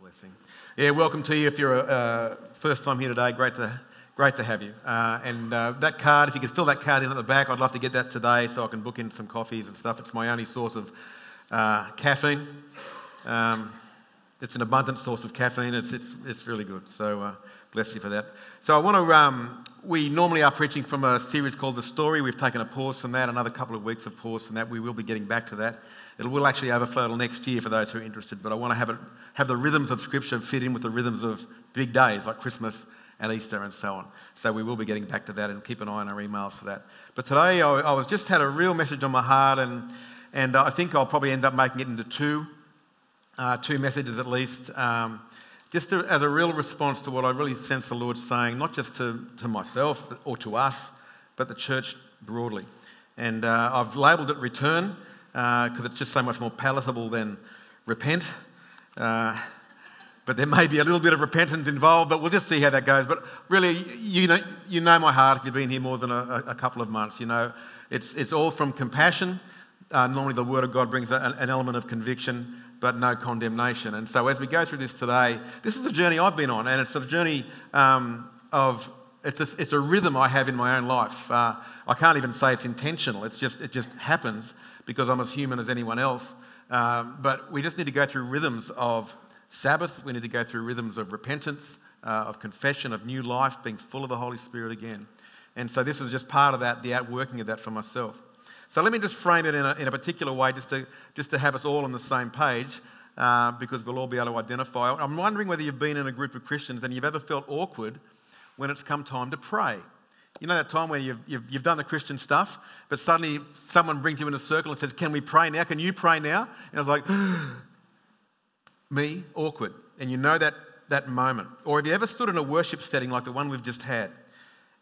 blessing. Yeah, welcome to you. If you're a uh, first time here today, great to great to have you. Uh, and uh, that card, if you could fill that card in at the back, I'd love to get that today so I can book in some coffees and stuff. It's my only source of uh, caffeine. Um, it's an abundant source of caffeine. It's it's it's really good. So uh, bless you for that. So I want to. Um, we normally are preaching from a series called The Story. We've taken a pause from that, another couple of weeks of pause from that. We will be getting back to that. It will actually overflow till next year for those who are interested, but I want to have, it, have the rhythms of Scripture fit in with the rhythms of big days like Christmas and Easter and so on. So we will be getting back to that and keep an eye on our emails for that. But today I, I was just had a real message on my heart, and, and I think I'll probably end up making it into two, uh, two messages at least. Um, just to, as a real response to what I really sense the Lord saying, not just to, to myself or to us, but the church broadly. And uh, I've labelled it return because uh, it's just so much more palatable than repent. Uh, but there may be a little bit of repentance involved, but we'll just see how that goes. But really, you know, you know my heart if you've been here more than a, a couple of months. You know, it's, it's all from compassion. Uh, normally, the Word of God brings a, an element of conviction, but no condemnation. And so, as we go through this today, this is a journey I've been on, and it's a journey um, of it's a, it's a rhythm I have in my own life. Uh, I can't even say it's intentional. It's just it just happens because I'm as human as anyone else. Um, but we just need to go through rhythms of Sabbath. We need to go through rhythms of repentance, uh, of confession, of new life, being full of the Holy Spirit again. And so this is just part of that, the outworking of that for myself. So let me just frame it in a, in a particular way just to, just to have us all on the same page uh, because we'll all be able to identify. I'm wondering whether you've been in a group of Christians and you've ever felt awkward when it's come time to pray. You know that time where you've, you've, you've, done the Christian stuff, but suddenly someone brings you in a circle and says, Can we pray now? Can you pray now? And I was like, Me, awkward. And you know that, that moment. Or have you ever stood in a worship setting like the one we've just had,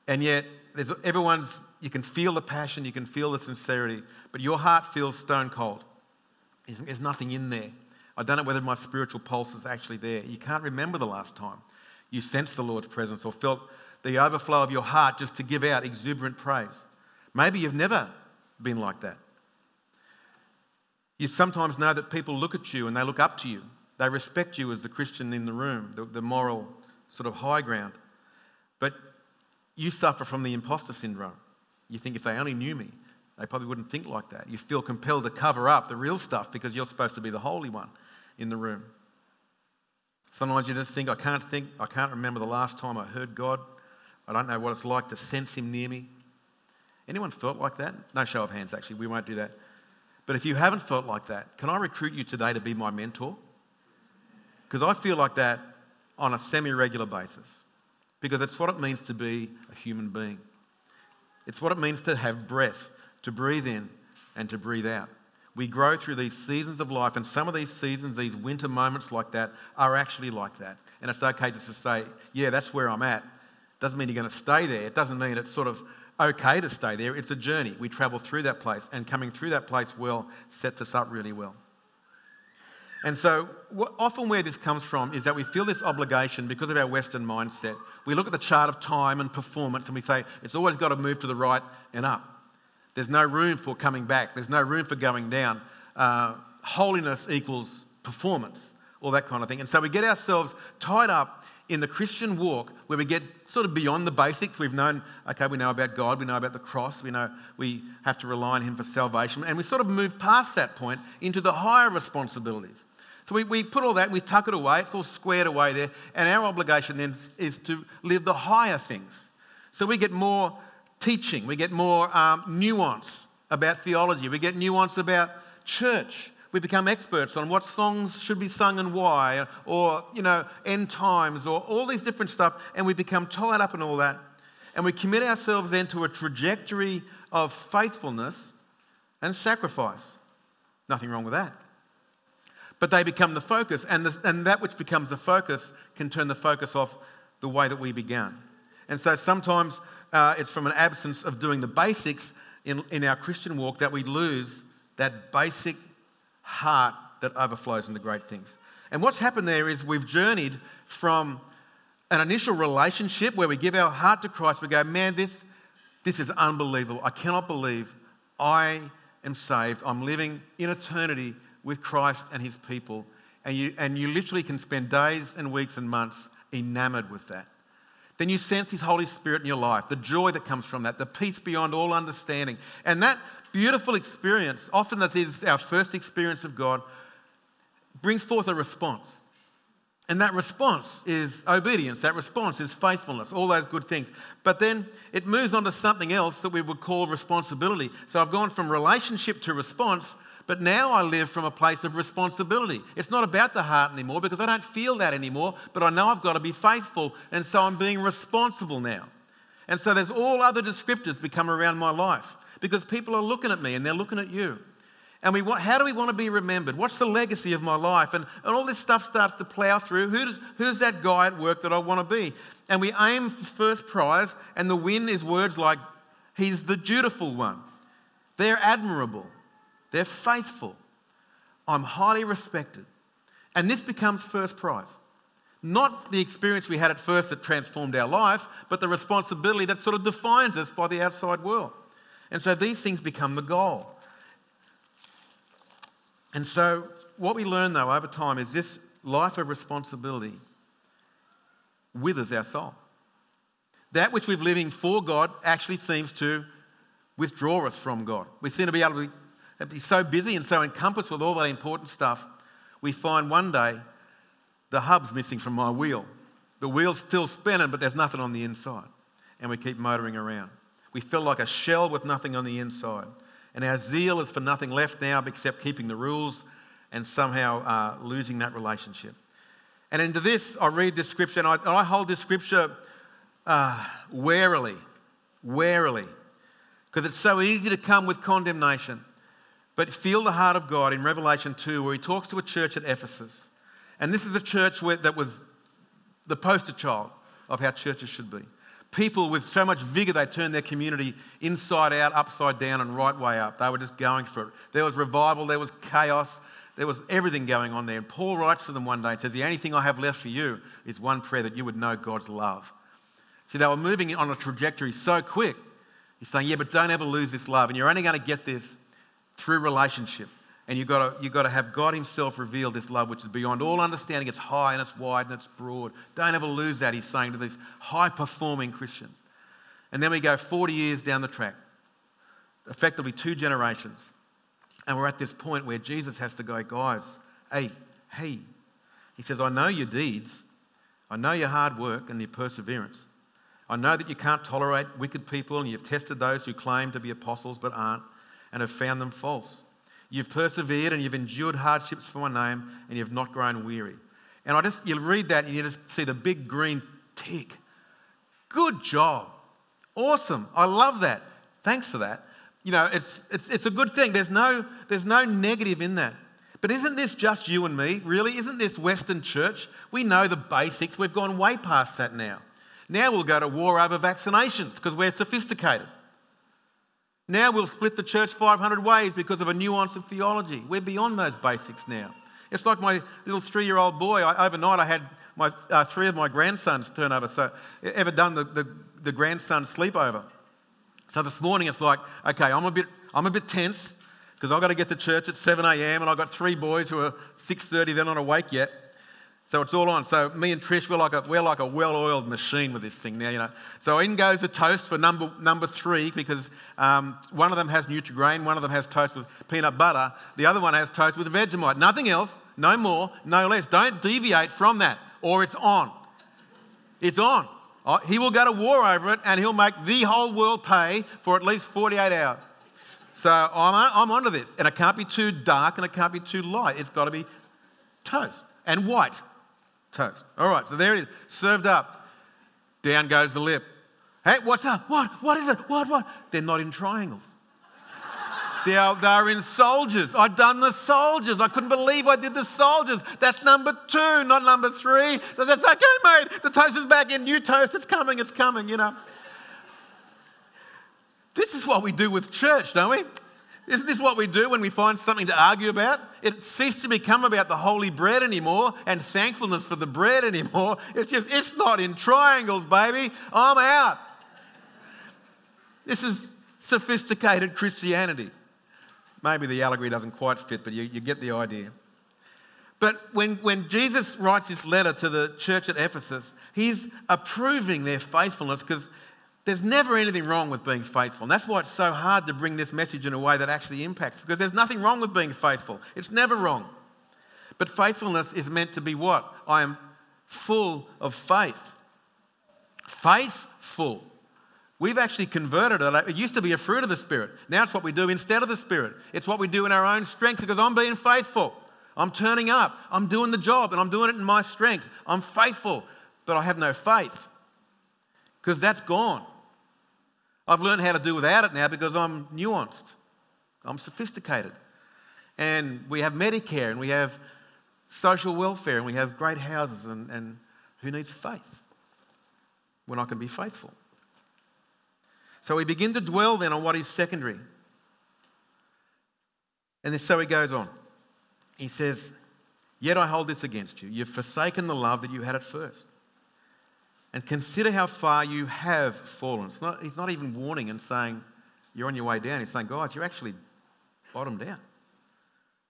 and yet there's, everyone's, you can feel the passion, you can feel the sincerity, but your heart feels stone cold. There's nothing in there. I don't know whether my spiritual pulse is actually there. You can't remember the last time you sensed the Lord's presence or felt the overflow of your heart just to give out exuberant praise. Maybe you've never been like that. You sometimes know that people look at you and they look up to you. They respect you as the Christian in the room, the, the moral sort of high ground. But you suffer from the imposter syndrome. You think if they only knew me, they probably wouldn't think like that. You feel compelled to cover up the real stuff because you're supposed to be the holy one in the room. Sometimes you just think, I can't think, I can't remember the last time I heard God. I don't know what it's like to sense Him near me. Anyone felt like that? No show of hands, actually. We won't do that. But if you haven't felt like that, can I recruit you today to be my mentor? Because I feel like that on a semi regular basis. Because it's what it means to be a human being. It's what it means to have breath, to breathe in and to breathe out. We grow through these seasons of life, and some of these seasons, these winter moments like that, are actually like that. And it's okay just to say, yeah, that's where I'm at. Doesn't mean you're going to stay there. It doesn't mean it's sort of okay to stay there. It's a journey. We travel through that place, and coming through that place well sets us up really well. And so, often where this comes from is that we feel this obligation because of our Western mindset. We look at the chart of time and performance and we say it's always got to move to the right and up. There's no room for coming back, there's no room for going down. Uh, holiness equals performance, all that kind of thing. And so we get ourselves tied up in the Christian walk where we get sort of beyond the basics. We've known, okay, we know about God, we know about the cross, we know we have to rely on Him for salvation, and we sort of move past that point into the higher responsibilities. So we, we put all that, we tuck it away, it's all squared away there, and our obligation then is to live the higher things. So we get more teaching, we get more um, nuance about theology, we get nuance about church we become experts on what songs should be sung and why, or, you know, end times, or all these different stuff, and we become tied up in all that. And we commit ourselves then to a trajectory of faithfulness and sacrifice. Nothing wrong with that. But they become the focus, and, the, and that which becomes the focus can turn the focus off the way that we began. And so sometimes uh, it's from an absence of doing the basics in, in our Christian walk that we lose that basic heart that overflows into great things. And what's happened there is we've journeyed from an initial relationship where we give our heart to Christ. We go, man, this, this is unbelievable. I cannot believe I am saved. I'm living in eternity with Christ and his people. and you, and you literally can spend days and weeks and months enamored with that. Then you sense His Holy Spirit in your life, the joy that comes from that, the peace beyond all understanding. And that beautiful experience, often that is our first experience of God, brings forth a response. And that response is obedience, that response is faithfulness, all those good things. But then it moves on to something else that we would call responsibility. So I've gone from relationship to response, but now I live from a place of responsibility. It's not about the heart anymore because I don't feel that anymore, but I know I've got to be faithful, and so I'm being responsible now. And so there's all other descriptors become around my life because people are looking at me and they're looking at you. And we want, how do we want to be remembered? What's the legacy of my life? And, and all this stuff starts to plow through. Who does, who's that guy at work that I want to be? And we aim for first prize, and the win is words like, He's the dutiful one. They're admirable. They're faithful. I'm highly respected. And this becomes first prize. Not the experience we had at first that transformed our life, but the responsibility that sort of defines us by the outside world. And so these things become the goal. And so, what we learn though over time is this life of responsibility withers our soul. That which we're living for God actually seems to withdraw us from God. We seem to be able to be so busy and so encompassed with all that important stuff, we find one day the hub's missing from my wheel. The wheel's still spinning, but there's nothing on the inside. And we keep motoring around. We feel like a shell with nothing on the inside. And our zeal is for nothing left now except keeping the rules and somehow uh, losing that relationship. And into this, I read this scripture, and I, and I hold this scripture uh, warily, warily, because it's so easy to come with condemnation. But feel the heart of God in Revelation 2, where he talks to a church at Ephesus. And this is a church where, that was the poster child of how churches should be people with so much vigor, they turned their community inside out, upside down, and right way up. They were just going for it. There was revival, there was chaos, there was everything going on there. And Paul writes to them one day and says, The only thing I have left for you is one prayer that you would know God's love. See, they were moving on a trajectory so quick. He's saying, Yeah, but don't ever lose this love. And you're only going to get this through relationship. And you've got, to, you've got to have God Himself reveal this love, which is beyond all understanding. It's high and it's wide and it's broad. Don't ever lose that, He's saying to these high performing Christians. And then we go 40 years down the track, effectively two generations. And we're at this point where Jesus has to go, guys, hey, hey. He says, I know your deeds. I know your hard work and your perseverance. I know that you can't tolerate wicked people, and you've tested those who claim to be apostles but aren't, and have found them false. You've persevered and you've endured hardships for my name and you've not grown weary. And I just, you read that and you just see the big green tick. Good job. Awesome. I love that. Thanks for that. You know, it's, it's, it's a good thing. There's no, there's no negative in that. But isn't this just you and me, really? Isn't this Western church? We know the basics. We've gone way past that now. Now we'll go to war over vaccinations because we're sophisticated. Now we'll split the church 500 ways because of a nuance of theology. We're beyond those basics now. It's like my little three year old boy. I, overnight, I had my, uh, three of my grandsons turn over. So, ever done the, the, the grandson sleepover? So this morning it's like, okay, I'm a bit, I'm a bit tense because I've got to get to church at 7 a.m. and I've got three boys who are 6.30, they're not awake yet. So it's all on. So me and Trish, we're like a, we're like a well-oiled machine with this thing now, you know. So in goes the toast for number, number three because um, one of them has Nutri-Grain, one of them has toast with peanut butter, the other one has toast with Vegemite. Nothing else, no more, no less. Don't deviate from that or it's on. It's on. Oh, he will go to war over it and he'll make the whole world pay for at least 48 hours. So I'm, I'm onto this. And it can't be too dark and it can't be too light. It's got to be toast and white toast. All right, so there it is, served up. Down goes the lip. Hey, what's up? What? What is it? What? What? They're not in triangles. they, are, they are in soldiers. I've done the soldiers. I couldn't believe I did the soldiers. That's number two, not number three. So that's okay, mate. The toast is back in. New toast. It's coming. It's coming, you know. This is what we do with church, don't we? Isn't this what we do when we find something to argue about? It ceases to become about the holy bread anymore and thankfulness for the bread anymore. It's just, it's not in triangles, baby. I'm out. This is sophisticated Christianity. Maybe the allegory doesn't quite fit, but you, you get the idea. But when, when Jesus writes this letter to the church at Ephesus, he's approving their faithfulness because there's never anything wrong with being faithful. And that's why it's so hard to bring this message in a way that actually impacts, because there's nothing wrong with being faithful. It's never wrong. But faithfulness is meant to be what? I am full of faith. Faithful. We've actually converted it. It used to be a fruit of the Spirit. Now it's what we do instead of the Spirit. It's what we do in our own strength because I'm being faithful. I'm turning up. I'm doing the job and I'm doing it in my strength. I'm faithful, but I have no faith because that's gone. I've learned how to do without it now because I'm nuanced, I'm sophisticated. And we have Medicare and we have social welfare and we have great houses. And, and who needs faith when I can be faithful? So we begin to dwell then on what is secondary. And so he goes on. He says, Yet I hold this against you. You've forsaken the love that you had at first. And consider how far you have fallen. It's not, he's not even warning and saying, You're on your way down. He's saying, Guys, you're actually bottomed out.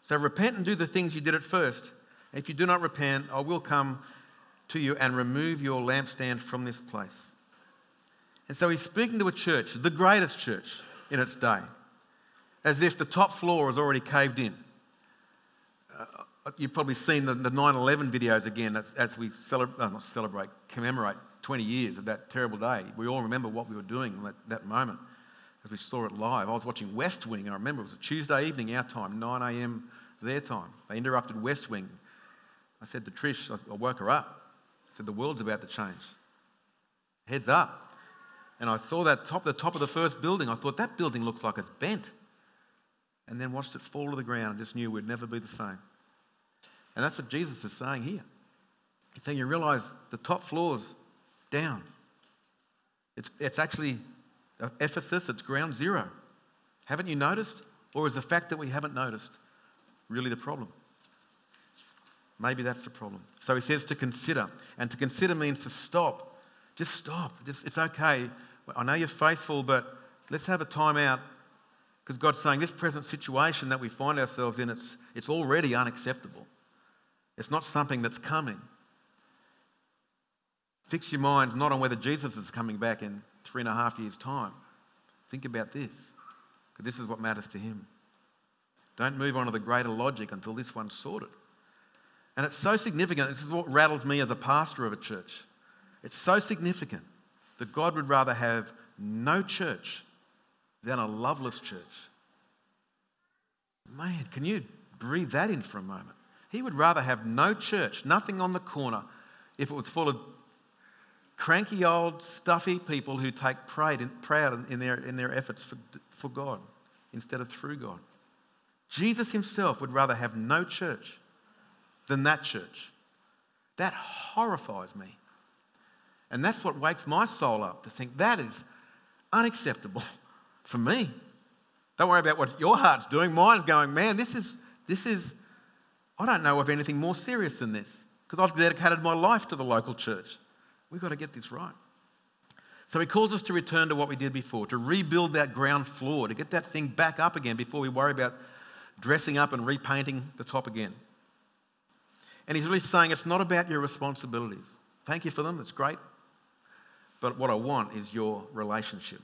So repent and do the things you did at first. If you do not repent, I will come to you and remove your lampstand from this place. And so he's speaking to a church, the greatest church in its day, as if the top floor has already caved in. Uh, you've probably seen the, the 9-11 videos again as, as we celebrate, uh, celebrate, commemorate 20 years of that terrible day. We all remember what we were doing in that, that moment as we saw it live. I was watching West Wing, and I remember it was a Tuesday evening, our time, 9 a.m. their time. They interrupted West Wing. I said to Trish, I woke her up. I said, The world's about to change. Heads up. And I saw that top, the top of the first building. I thought, that building looks like it's bent. And then watched it fall to the ground and just knew we'd never be the same. And that's what Jesus is saying here. He's saying, You realize the top floor's down. It's, it's actually uh, Ephesus, it's ground zero. Haven't you noticed? Or is the fact that we haven't noticed really the problem? Maybe that's the problem. So he says to consider. And to consider means to stop. Just stop. Just, it's okay. I know you're faithful, but let's have a time out. Because God's saying this present situation that we find ourselves in, it's, it's already unacceptable. It's not something that's coming. Fix your mind not on whether Jesus is coming back in three and a half years' time. Think about this, because this is what matters to him. Don't move on to the greater logic until this one's sorted. And it's so significant. This is what rattles me as a pastor of a church. It's so significant that God would rather have no church than a loveless church. Man, can you breathe that in for a moment? He would rather have no church, nothing on the corner, if it was full of cranky old, stuffy people who take pride in, proud in their, in their efforts for, for God instead of through God. Jesus himself would rather have no church than that church. That horrifies me. And that's what wakes my soul up to think that is unacceptable for me. Don't worry about what your heart's doing. Mine's going, man, this is, this is I don't know of anything more serious than this because I've dedicated my life to the local church. We've got to get this right. So he calls us to return to what we did before, to rebuild that ground floor, to get that thing back up again before we worry about dressing up and repainting the top again. And he's really saying it's not about your responsibilities. Thank you for them, that's great. But what I want is your relationship.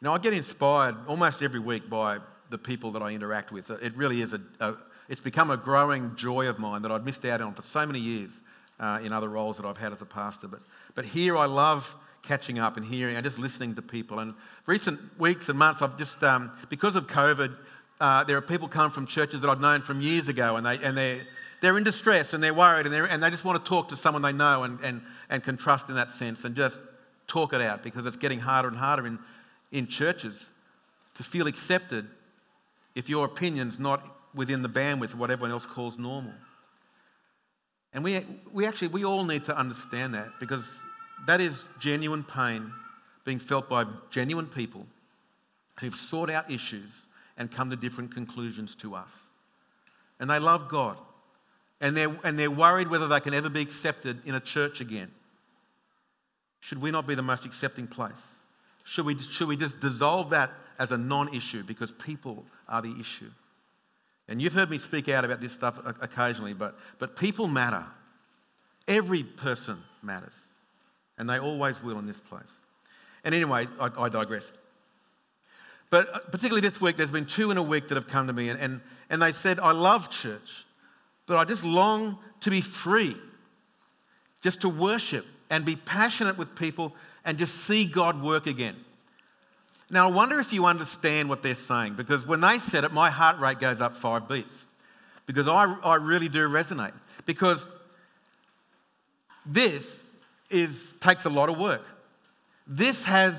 Now, I get inspired almost every week by the people that I interact with. It really is a, a it's become a growing joy of mine that I'd missed out on for so many years uh, in other roles that I've had as a pastor. But, but here I love catching up and hearing and just listening to people. And recent weeks and months, I've just, um, because of COVID, uh, there are people come from churches that I've known from years ago and, they, and they're, they're in distress and they're worried and, they're, and they just want to talk to someone they know and, and, and can trust in that sense and just talk it out because it's getting harder and harder in, in churches to feel accepted if your opinion's not within the bandwidth of what everyone else calls normal. And we, we actually, we all need to understand that because that is genuine pain being felt by genuine people who've sought out issues and come to different conclusions to us. And they love God. And they're, and they're worried whether they can ever be accepted in a church again. Should we not be the most accepting place? Should we, should we just dissolve that as a non issue because people are the issue? And you've heard me speak out about this stuff occasionally, but, but people matter. Every person matters. And they always will in this place. And anyway, I, I digress. But uh, particularly this week, there's been two in a week that have come to me, and, and, and they said, I love church, but I just long to be free, just to worship and be passionate with people and just see God work again. Now, I wonder if you understand what they're saying, because when they said it, my heart rate goes up five beats, because I, I really do resonate. Because this is, takes a lot of work. This has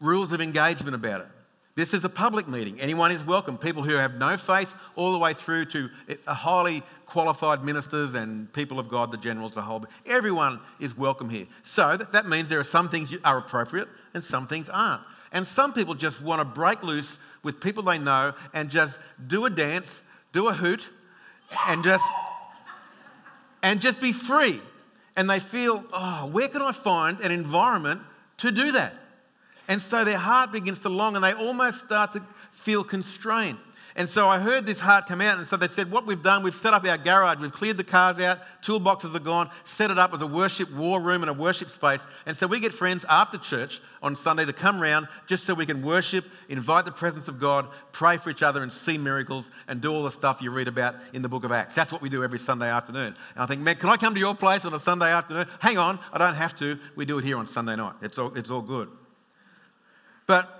rules of engagement about it. This is a public meeting. Anyone is welcome. People who have no faith, all the way through to highly qualified ministers and people of God, the generals, the whole. Everyone is welcome here. So that means there are some things that are appropriate and some things aren't. And some people just want to break loose with people they know and just do a dance, do a hoot, and just and just be free. And they feel, oh, where can I find an environment to do that? And so their heart begins to long and they almost start to feel constrained. And so I heard this heart come out, and so they said, What we've done, we've set up our garage, we've cleared the cars out, toolboxes are gone, set it up as a worship war room and a worship space. And so we get friends after church on Sunday to come round just so we can worship, invite the presence of God, pray for each other, and see miracles, and do all the stuff you read about in the book of Acts. That's what we do every Sunday afternoon. And I think, man, can I come to your place on a Sunday afternoon? Hang on, I don't have to. We do it here on Sunday night. It's all, it's all good. But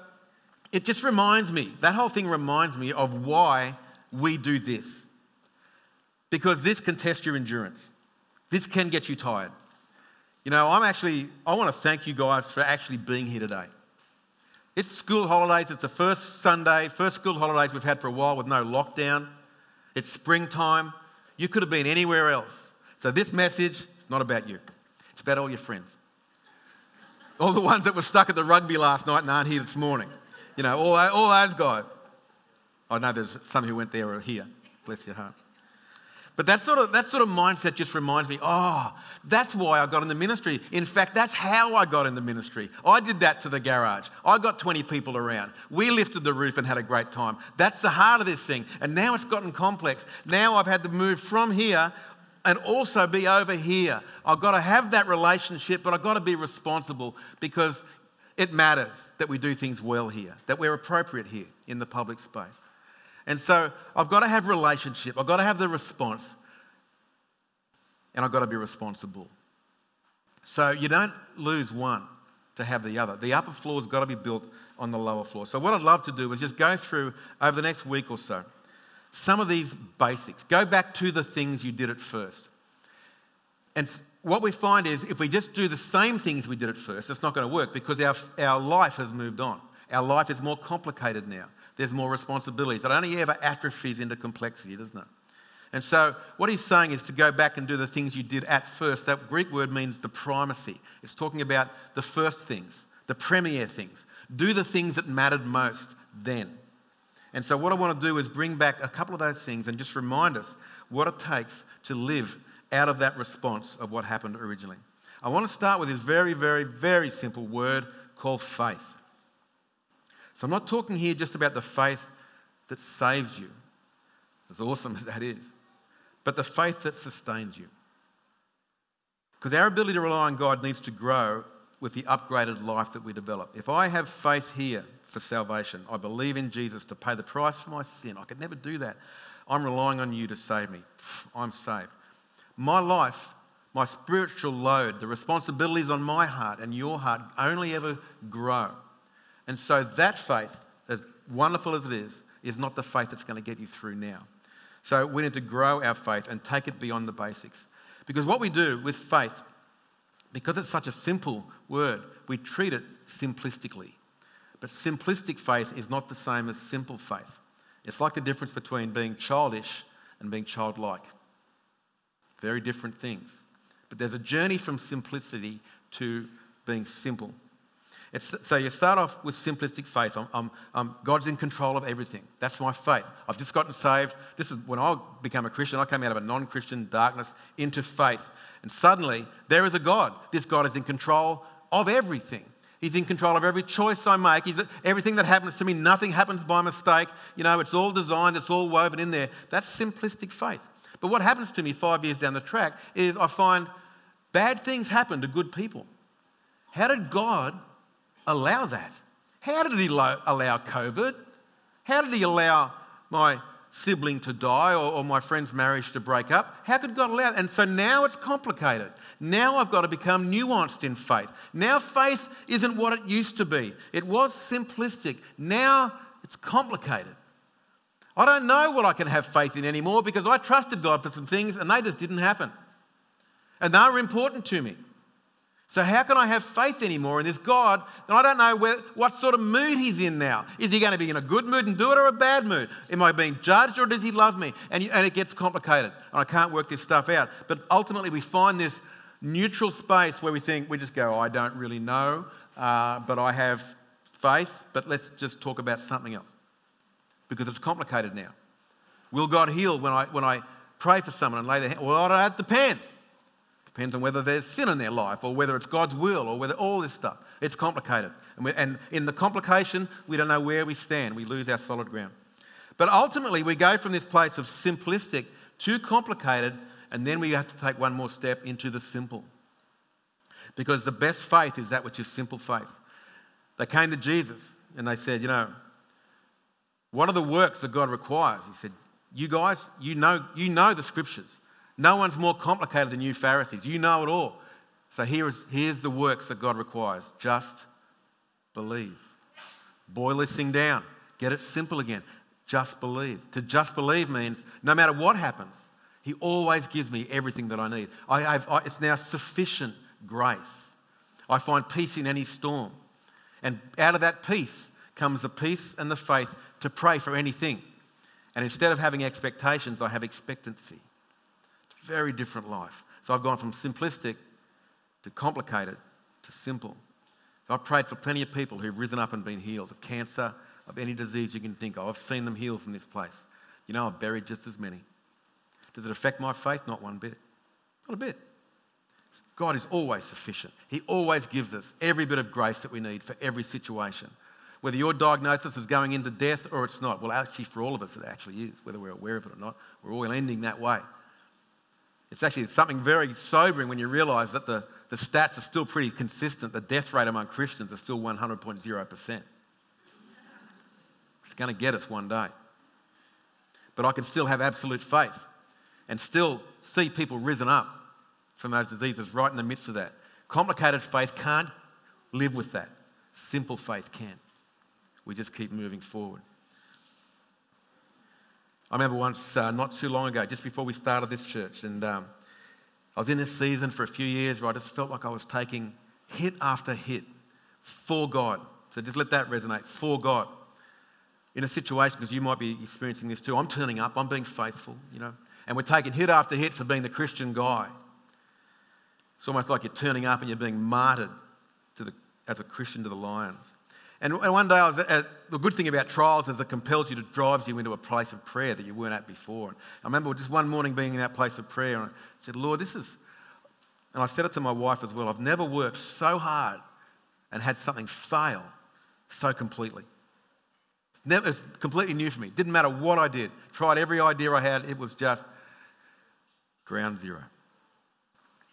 it just reminds me, that whole thing reminds me of why we do this. Because this can test your endurance, this can get you tired. You know, I'm actually, I want to thank you guys for actually being here today. It's school holidays, it's the first Sunday, first school holidays we've had for a while with no lockdown. It's springtime. You could have been anywhere else. So, this message is not about you, it's about all your friends. All the ones that were stuck at the rugby last night and aren't here this morning. You know, all, all those guys. I oh, know there's some who went there or here. Bless your heart. But that sort, of, that sort of mindset just reminds me oh, that's why I got in the ministry. In fact, that's how I got in the ministry. I did that to the garage. I got 20 people around. We lifted the roof and had a great time. That's the heart of this thing. And now it's gotten complex. Now I've had to move from here and also be over here. I've got to have that relationship, but I've got to be responsible because it matters that we do things well here, that we're appropriate here in the public space. And so I've got to have relationship, I've got to have the response, and I've got to be responsible. So you don't lose one to have the other. The upper floor's got to be built on the lower floor. So what I'd love to do is just go through over the next week or so some of these basics. Go back to the things you did at first. And what we find is if we just do the same things we did at first, it's not going to work because our, our life has moved on. Our life is more complicated now. There's more responsibilities. It only ever atrophies into complexity, doesn't it? And so, what he's saying is to go back and do the things you did at first. That Greek word means the primacy. It's talking about the first things, the premier things. Do the things that mattered most then. And so, what I want to do is bring back a couple of those things and just remind us what it takes to live out of that response of what happened originally. I want to start with this very, very, very simple word called faith. So I'm not talking here just about the faith that saves you, as awesome as that is, but the faith that sustains you. Because our ability to rely on God needs to grow with the upgraded life that we develop. If I have faith here for salvation, I believe in Jesus to pay the price for my sin, I could never do that. I'm relying on you to save me. I'm saved my life, my spiritual load, the responsibilities on my heart and your heart only ever grow. And so that faith, as wonderful as it is, is not the faith that's going to get you through now. So we need to grow our faith and take it beyond the basics. Because what we do with faith, because it's such a simple word, we treat it simplistically. But simplistic faith is not the same as simple faith. It's like the difference between being childish and being childlike. Very different things. But there's a journey from simplicity to being simple. It's, so you start off with simplistic faith. I'm, I'm, I'm, God's in control of everything. That's my faith. I've just gotten saved. This is when I became a Christian. I came out of a non-Christian darkness into faith, and suddenly there is a God. This God is in control of everything. He's in control of every choice I make. He's, everything that happens to me, nothing happens by mistake. You know, it's all designed, it's all woven in there. That's simplistic faith. But what happens to me five years down the track is I find bad things happen to good people. How did God allow that? How did He allow COVID? How did He allow my sibling to die or, or, my friend's marriage to break up. How could God allow it? And so now it's complicated. Now I've got to become nuanced in faith. Now faith isn't what it used to be, it was simplistic. Now it's complicated. I don't know what I can have faith in anymore because I trusted God for some things and they just didn't happen. And they were important to me. So, how can I have faith anymore in this God? And I don't know where, what sort of mood he's in now. Is he going to be in a good mood and do it or a bad mood? Am I being judged or does he love me? And, and it gets complicated and I can't work this stuff out. But ultimately, we find this neutral space where we think, we just go, oh, I don't really know, uh, but I have faith, but let's just talk about something else because it's complicated now. Will God heal when I, when I pray for someone and lay their hand? Well, that depends. Depends on whether there's sin in their life or whether it's God's will or whether all this stuff. It's complicated. And, we, and in the complication, we don't know where we stand. We lose our solid ground. But ultimately, we go from this place of simplistic to complicated, and then we have to take one more step into the simple. Because the best faith is that which is simple faith. They came to Jesus and they said, You know, what are the works that God requires? He said, You guys, you know, you know the scriptures. No one's more complicated than you, Pharisees. You know it all. So here is, here's the works that God requires just believe. Boil this thing down, get it simple again. Just believe. To just believe means no matter what happens, He always gives me everything that I need. I I, it's now sufficient grace. I find peace in any storm. And out of that peace comes the peace and the faith to pray for anything. And instead of having expectations, I have expectancy It's a very different life. So I've gone from simplistic to complicated to simple. I've prayed for plenty of people who've risen up and been healed of cancer, of any disease you can think of. I've seen them healed from this place. You know, I've buried just as many. Does it affect my faith? Not one bit. Not a bit. God is always sufficient. He always gives us every bit of grace that we need for every situation. Whether your diagnosis is going into death or it's not, well, actually, for all of us, it actually is, whether we're aware of it or not. We're all ending that way. It's actually something very sobering when you realize that the, the stats are still pretty consistent. The death rate among Christians is still 100.0%. It's going to get us one day. But I can still have absolute faith and still see people risen up from those diseases right in the midst of that. Complicated faith can't live with that. Simple faith can. We just keep moving forward. I remember once, uh, not too long ago, just before we started this church, and um, I was in this season for a few years where I just felt like I was taking hit after hit for God. So just let that resonate for God. In a situation, because you might be experiencing this too, I'm turning up, I'm being faithful, you know, and we're taking hit after hit for being the Christian guy. It's almost like you're turning up and you're being martyred the, as a Christian to the lions. And, one day, I was at, the good thing about trials is it compels you to drives you into a place of prayer that you weren't at before. And I remember just one morning being in that place of prayer, and I said, Lord, this is, and I said it to my wife as well, I've never worked so hard and had something fail so completely. It was completely new for me. Didn't matter what I did. Tried every idea I had. It was just ground zero.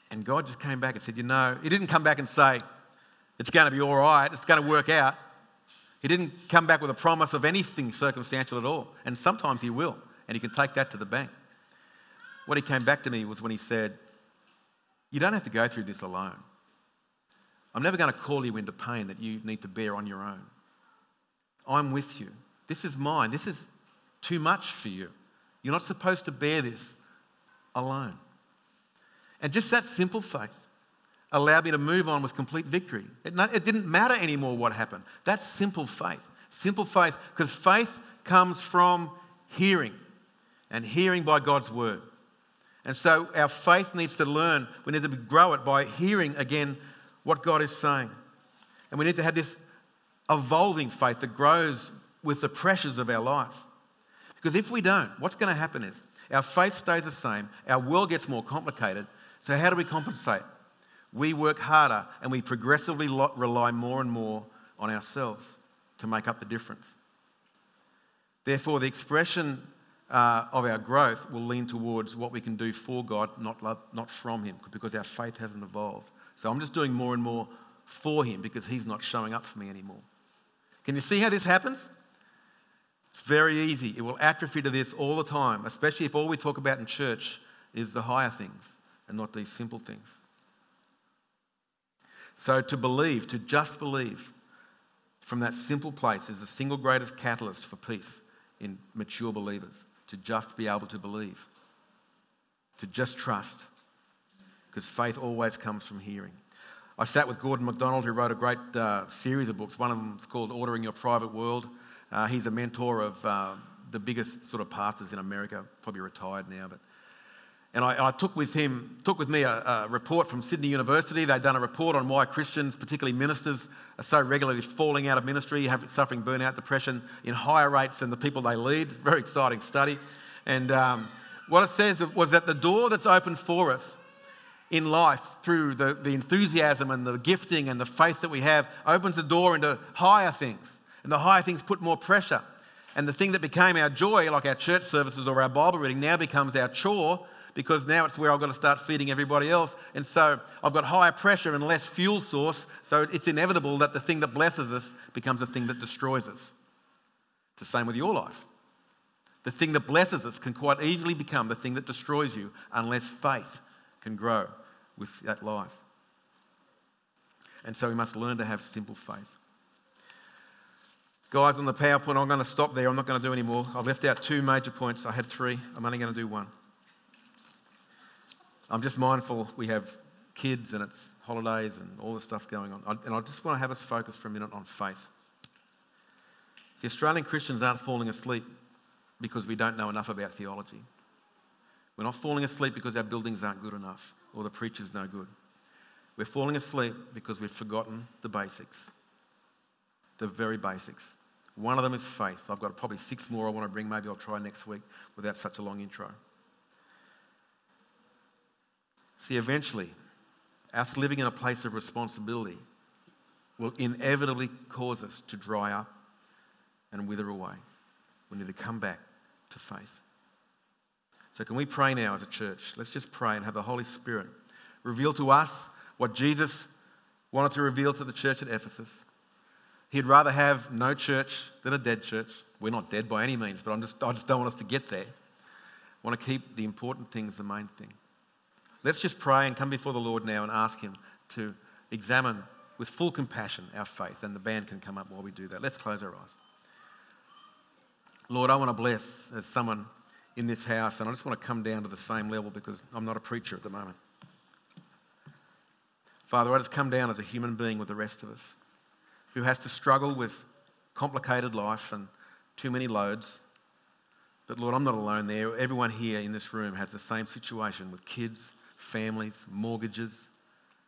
And God just came back and said, You know, He didn't come back and say, It's going to be all right. It's going to work out. He didn't come back with a promise of anything circumstantial at all. And sometimes he will, and he can take that to the bank. What he came back to me was when he said, You don't have to go through this alone. I'm never going to call you into pain that you need to bear on your own. I'm with you. This is mine. This is too much for you. You're not supposed to bear this alone. And just that simple faith allowed me to move on with complete victory. It, didn't matter anymore what happened. That's simple faith. Simple faith, because faith comes from hearing, and hearing by God's word. And so our faith needs to learn, we need to grow it by hearing again what God is saying. And we need to have this evolving faith that grows with the pressures of our life. Because if we don't, what's going to happen is our faith stays the same, our world gets more complicated. So, how do we compensate? We work harder and we progressively rely more and more on ourselves to make up the difference. Therefore, the expression uh, of our growth will lean towards what we can do for God, not, love, not from Him, because our faith hasn't evolved. So I'm just doing more and more for Him because He's not showing up for me anymore. Can you see how this happens? It's very easy. It will atrophy to this all the time, especially if all we talk about in church is the higher things and not these simple things. So to believe, to just believe, from that simple place is the single greatest catalyst for peace in mature believers to just be able to believe, to just trust, because faith always comes from hearing. I sat with Gordon MacDonald, who wrote a great uh, series of books. One of them is called Ordering Your Private World. Uh, he's a mentor of uh, the biggest sort of pastors in America, probably retired now, but and I, I, took with him, took with me a, a, report from Sydney University. They'd done a report on why Christians, particularly ministers, are so regularly falling out of ministry, have, suffering burnout, depression in higher rates than the people they lead. Very exciting study. And um, what it says was that the door that's open for us in life through the, the enthusiasm and the gifting and the faith that we have opens the door into higher things. And the higher things put more pressure. And the thing that became our joy, like our church services or our Bible reading, now becomes our chore because now it's where I've got to start feeding everybody else. And so I've got higher pressure and less fuel source. So it's inevitable that the thing that blesses us becomes the thing that destroys us. It's the same with your life. The thing that blesses us can quite easily become the thing that destroys you unless faith can grow with that life. And so we must learn to have simple faith. Guys, on the PowerPoint, I'm going to stop there. I'm not going to do any more. I've left out two major points. I had three. I'm only going to do one. I'm just mindful we have kids and it's holidays and all this stuff going on. And I just want to have us focus for a minute on faith. See, Australian Christians aren't falling asleep because we don't know enough about theology. We're not falling asleep because our buildings aren't good enough or the preacher's no good. We're falling asleep because we've forgotten the basics, the very basics. One of them is faith. I've got probably six more I want to bring. Maybe I'll try next week without such a long intro. See, eventually, us living in a place of responsibility will inevitably cause us to dry up and wither away. We need to come back to faith. So, can we pray now as a church? Let's just pray and have the Holy Spirit reveal to us what Jesus wanted to reveal to the church at Ephesus. He'd rather have no church than a dead church. We're not dead by any means, but I'm just, I just don't want us to get there. I want to keep the important things the main thing. Let's just pray and come before the Lord now and ask Him to examine with full compassion our faith. And the band can come up while we do that. Let's close our eyes. Lord, I want to bless as someone in this house, and I just want to come down to the same level because I'm not a preacher at the moment. Father, I just come down as a human being with the rest of us who has to struggle with complicated life and too many loads. But Lord, I'm not alone there. Everyone here in this room has the same situation with kids families, mortgages,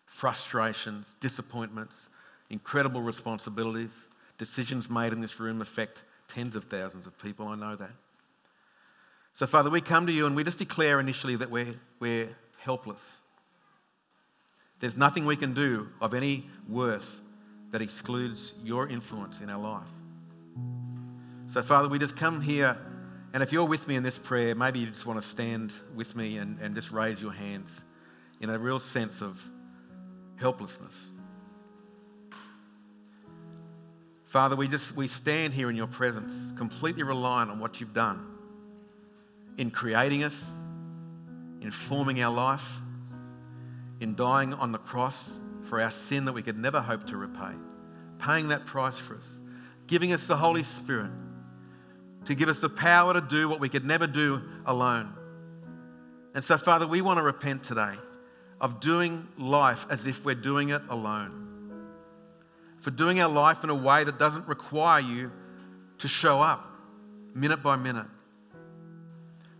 frustrations, disappointments, incredible responsibilities. Decisions made in this room affect tens of thousands of people. I know that. So, Father, we come to you and we just declare initially that we're, we're helpless. There's nothing we can do of any worth that excludes your influence in our life. So, Father, we just come here and if you're with me in this prayer, maybe you just want to stand with me and, and just raise your hands in a real sense of helplessness. Father, we just we stand here in your presence, completely reliant on what you've done in creating us, in forming our life, in dying on the cross for our sin that we could never hope to repay, paying that price for us, giving us the Holy Spirit to give us the power to do what we could never do alone. And so, Father, we want to repent today of doing life as if we're doing it alone. For doing our life in a way that doesn't require you to show up minute by minute.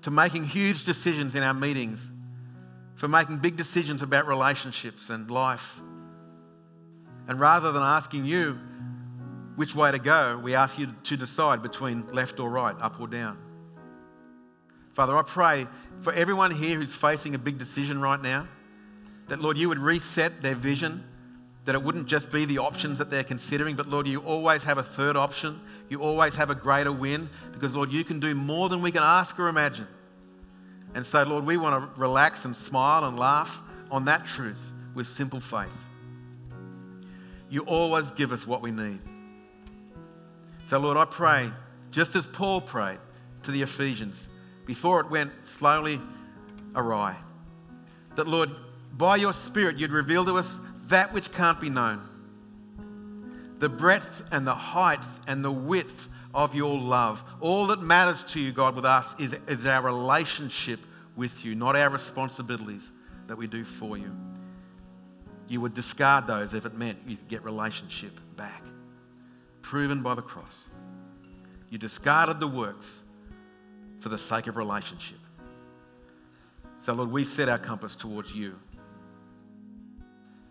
To making huge decisions in our meetings. For making big decisions about relationships and life. And rather than asking you, which way to go, we ask you to decide between left or right, up or down. Father, I pray for everyone here who's facing a big decision right now, That, Lord, you would reset their vision, that it wouldn't just be the options that they're considering, but, Lord, you always have a third option. You always have a greater win because, Lord, you can do more than we can ask or imagine. And so, Lord, we want to relax and smile and laugh on that truth with simple faith. You always give us what we need. So, Lord, I pray, just as Paul prayed to the Ephesians before it went slowly awry, that, Lord, by your Spirit, you'd reveal to us that which can't be known the breadth and the height and the width of your love. All that matters to you, God, with us is, is our relationship with you, not our responsibilities that we do for you. You would discard those if it meant you could get relationship back. Proven by the cross. You discarded the works for the sake of relationship. So, Lord, we set our compass towards you.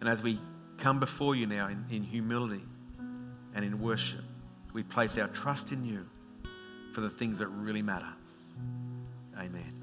And as we come before you now in, in humility and in worship, we place our trust in you for the things that really matter. Amen.